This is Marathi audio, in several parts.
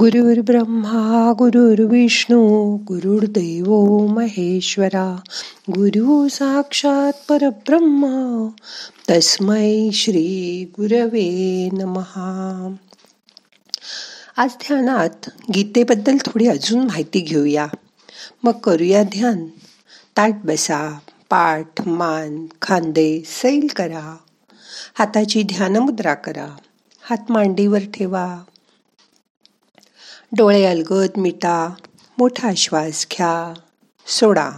गुरुर् ब्रह्मा गुरुर्विष्णू गुरुर्देव महेश्वरा गुरु साक्षात परब्रह्म तस्मै श्री गुरवे नमहा आज ध्यानात गीतेबद्दल थोडी अजून माहिती घेऊया. मग करूया ध्यान. ताट बसा पाठ मान खांदे सैल करा. हाताची ध्यानमुद्रा करा. हात मांडीवर ठेवा. डोळे अलगद मिटा मोठा श्वास घ्या सोडा.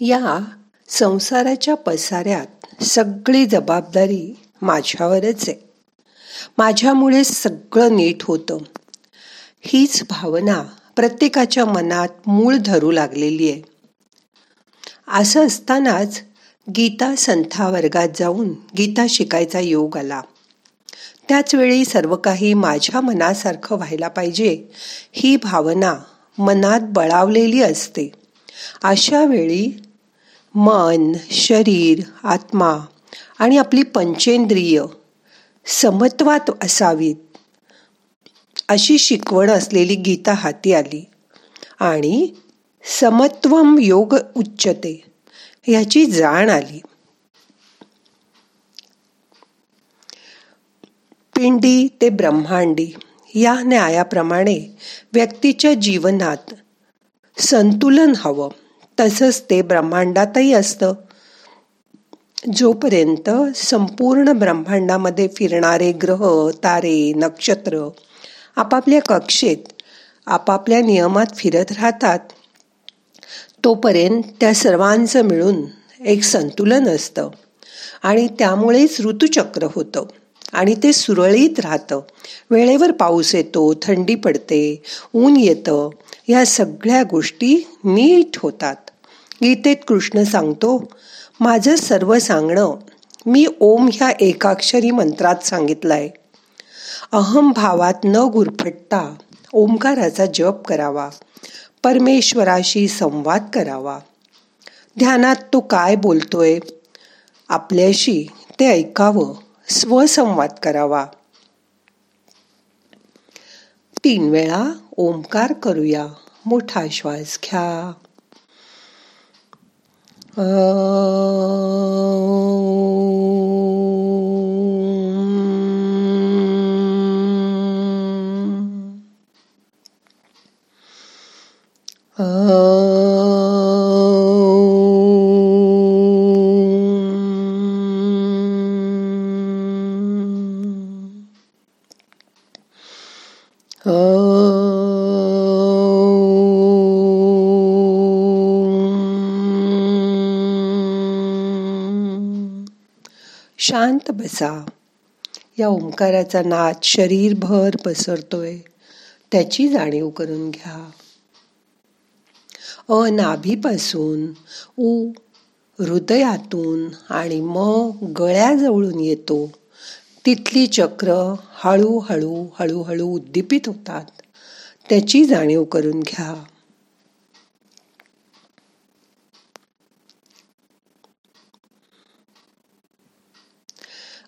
या संसाराच्या पसाऱ्यात सगळी जबाबदारी माझ्यावरच आहे. माझ्यामुळे सगळं नीट होतं. हीच भावना प्रत्येकाच्या मनात मूळ धरू लागलेली आहे. असं असतानाच गीता संथा वर्गात जाऊन गीता शिकायचा योग आला. त्याच वेळी सर्व काही माझ्या मनासारखं व्हायला पाहिजे ही भावना मनात बळावलेली असते. अशा वेळी मन शरीर आत्मा आणि आपली पंचेंद्रिय समत्वात असावीत अशी शिकवण असलेली गीता हाती आली आणि समत्वम योग उच्चते याची जाण आली. पिंडी ते ब्रह्मांडी या न्यायाप्रमाणे व्यक्तीच्या जीवनात संतुलन हवं. तसंच ते ब्रह्मांडातही असतं. जोपर्यंत संपूर्ण ब्रह्मांडामध्ये फिरणारे ग्रह तारे नक्षत्र आपापल्या कक्षेत आपापल्या नियमात फिरत राहतात तोपर्यंत त्या सर्वांचं मिळून एक संतुलन असतं आणि त्यामुळेच ऋतुचक्र होतं. आणि ते सुरळीत राहतं. वेळेवर पाऊस येतो थंडी पडते ऊन येतं या सगळ्या गोष्टी नीट होतात. गीतेत कृष्ण सांगतो माझं सर्व सांगणं मी ओम ह्या एकाक्षरी मंत्रात सांगितलं आहे अहम भावात न गुरफटता ओंकाराचा जप करावा. परमेश्वराशी संवाद करावा. ध्यानात तो काय बोलतोय? आपल्याशी ते ऐकावं. स्वसंवाद करावा. तीन वेळा ओंकार करूया. मोठा श्वास घ्या. शांत बसा. या ओंकाराचा नाद शरीरभर पसरतोय. त्याची जाणीव करून घ्या. अ नाभीपासून उ हृदयातून आणि मग गळ्याजवळून येतो. तिथली चक्र हळूहळू हळूहळू उद्दीपित होतात. त्याची जाणीव करून घ्या.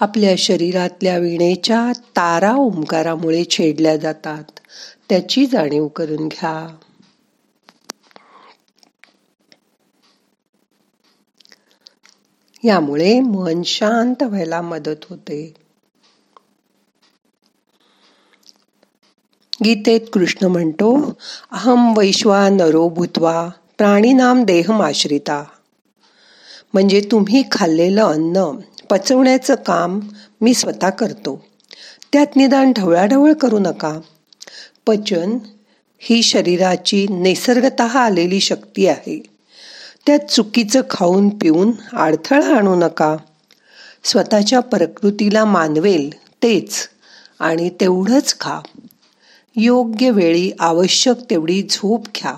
आपल्या शरीरातल्या विणेच्या तारा ओंकारामुळे छेडल्या जातात. त्याची जाणीव करून घ्या. यामुळे मन शांत व्हायला मदत होते. गीतेत कृष्ण म्हणतो अहम वैश्वा नरो भूतवा प्राणीनाम देहमाश्रिता. म्हणजे तुम्ही खाल्लेलं अन्न पचवण्याचं काम मी स्वतः करतो. त्यात निदान ढवळाढवळ करू नका. पचन ही शरीराची नैसर्गत आलेली शक्ती आहे. त्यात चुकीचं खाऊन पिऊन अडथळा आणू नका. स्वतःच्या प्रकृतीला मानवेल तेच आणि तेवढंच खा. योग्य वेळी आवश्यक तेवढी झोप घ्या.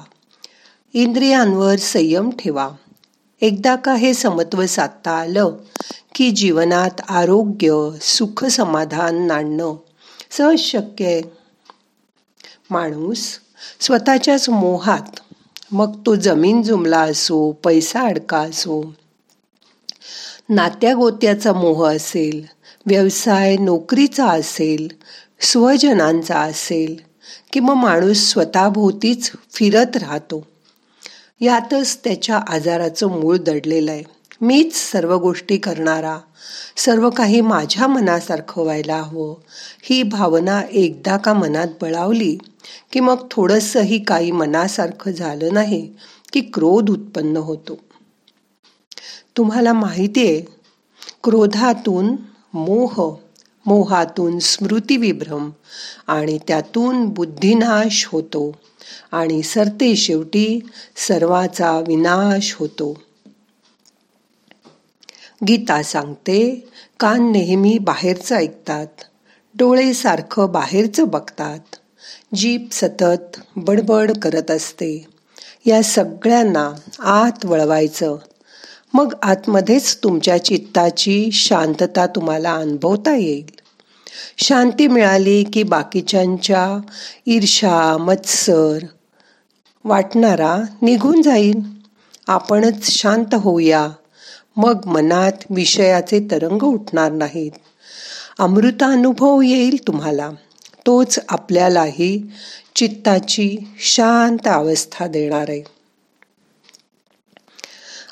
इंद्रियांवर संयम ठेवा. एकदा का हे समत्व साधता आलं की जीवनात आरोग्य सुख समाधान नाणणं सहज शक्य आहे. माणूस स्वतःच्याच मोहात मग तो जमीन जुमला असो पैसा अडका असो नात्या गोत्याचा मोह असेल व्यवसाय नोकरीचा असेल स्वजनांचा असेल किंवा माणूस स्वतःभोवतीच फिरत राहतो. यातच त्याच्या आजाराचं मूळ दडलेलं आहे. मीच सर्व गोष्टी करणारा सर्व काही माझ्या मनासारखं व्हायला हवं ही भावना एकदा का मनात बळावली की मग थोडंसंही काही मनासारखं झालं नाही की क्रोध उत्पन्न होतो. तुम्हाला माहिती आहे क्रोधातून मोह मोहातून स्मृतिविभ्रम आणि त्यातून बुद्धिनाश होतो. आणि सरते शेवटी सर्वाचा विनाश होतो. गीता सांगते कान नेहमी बाहेरचं ऐकतात डोळे सारखं बाहेरचं बघतात. जीप सतत बडबड करत असते. या सगळ्यांना आत वळवायचं. मग आतमध्येच तुमच्या चित्ताची शांतता तुम्हाला अनुभवता येईल. शांती मिळाली की बाकीच्यांच्या ईर्षा मत्सर वाटणारा निघून जाईल. आपणच शांत होऊया. मग मनात विषयाचे तरंग उठणार नाहीत. अमृतानुभव येईल तुम्हाला. तोच आपल्यालाही चित्ताची शांत अवस्था देणार आहे.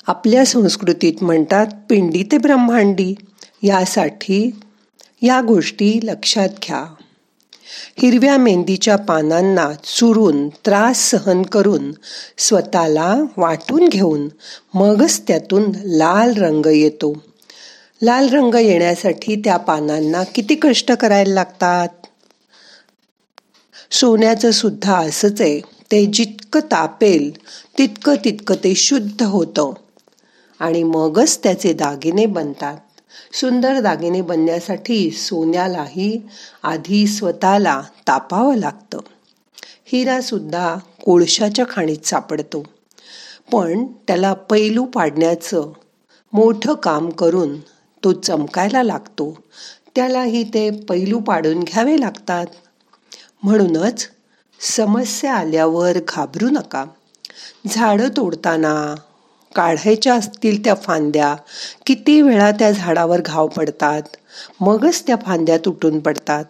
आपल्या संस्कृतीत म्हणतात पिंडी ते ब्रह्मांडी. यासाठी या गोष्टी लक्षात घ्या. हिरव्या मेंदीच्या पानांना चुरून त्रास सहन करून स्वतःला वाटून घेऊन मगच त्यातून लाल रंग येतो. लाल रंग येण्यासाठी त्या पानांना किती कष्ट करायला लागतात? सोन्याचं सुद्धा असंच आहे. ते जितकं तापेल तितकं तितकं ते शुद्ध होतं. आणि मगच त्याचे दागिने बनतात. सुंदर दागिने बनण्यासाठी सोन्यालाही आधी स्वतःला तापावं लागतं. हिरा सुद्धा कोळशाच्या खाणीत सापडतो. पण त्याला पैलू पाडण्याचं मोठं काम करून तो चमकायला लागतो. त्यालाही ते पैलू पाडून घ्यावे लागतात. म्हणूनच समस्या आल्यावर घाबरू नका. झाडं तोडताना काढायच्या असतील त्या फांद्या किती वेळा त्या झाडावर घाव पडतात? मगच त्या फांद्या तुटून पडतात.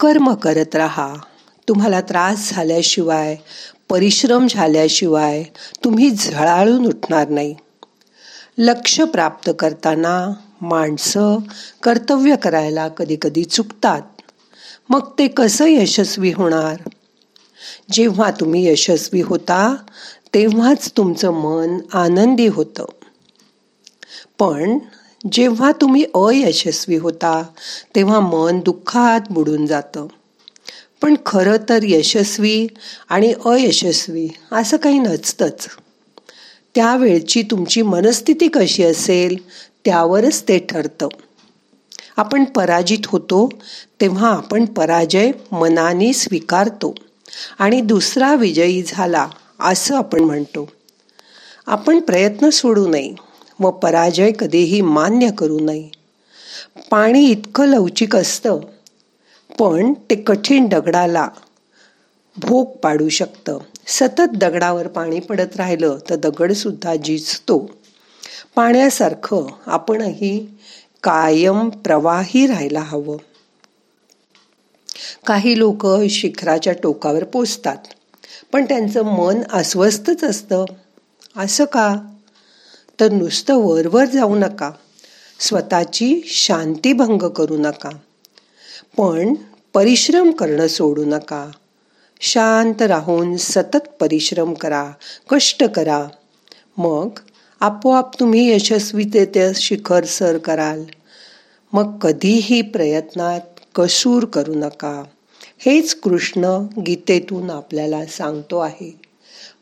कर्म करत राहा. तुम्हाला त्रास झाल्याशिवाय परिश्रम झाल्याशिवाय तुम्ही झळाळून उठणार नाही. लक्ष प्राप्त करताना माणसं कर्तव्य करायला कधी कधी चुकतात. मग ते कसं यशस्वी होणार? जेव्हा तुम्ही यशस्वी होता तेव्हाच तुमचं मन आनंदी होतं. पण जेव्हा तुम्ही अयशस्वी होता तेव्हा मन दुःखात बुडून जातं. पण खरं तर यशस्वी आणि अयशस्वी असं काही नसतंच. त्यावेळची तुमची मनस्थिती कशी असेल त्यावरच ते ठरतं. आपण पराजित होतो तेव्हा आपण पराजय मनाने स्वीकारतो. आणि दुसरा विजयी झाला असं आपण म्हणतो. आपण प्रयत्न सोडू नये व पराजय कधीही मान्य करू नये. पाणी इतकं लवचिक असतं पण ते कठीण दगडाला भोग पाडू शकतं. सतत दगडावर पाणी पडत राहिलं तर दगडसुद्धा झिजतो. पाण्यासारखं आपणही कायम प्रवाही राहायला हवं. काही लोक शिखराच्या टोकावर पोचतात पण त्यांचं मन अस्वस्थच असतं. असं का? तर नुसतं वरवर जाऊ नका. स्वतःची शांती भंग करू नका. पण परिश्रम करणं सोडू नका. शांत राहून सतत परिश्रम करा कष्ट करा. मग आपोआप तुम्ही यशस्वीतेचे शिखर सर कराल. मग कधीही प्रयत्नात कसूर करू नका. हेच कृष्ण गीतेतून आपल्याला सांगतो आहे.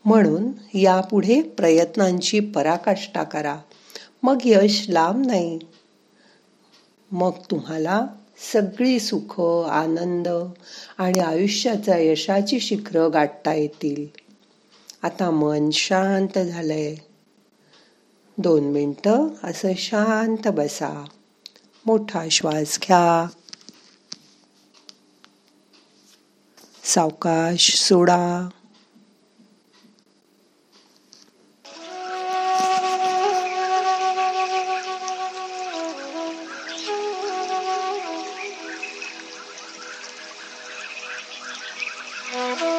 म्हणून यापुढे प्रयत्नांची पराकाष्ठा करा. मग यश लांब नाही. मग तुम्हाला सगळी सुख आनंद आणि आयुष्याचा यशाची शिखर गाठता येतील. आता मन शांत झालंय. दोन मिनटं असं शांत बसा. मोठा श्वास घ्या. सावकाश सोडा Mm-hmm.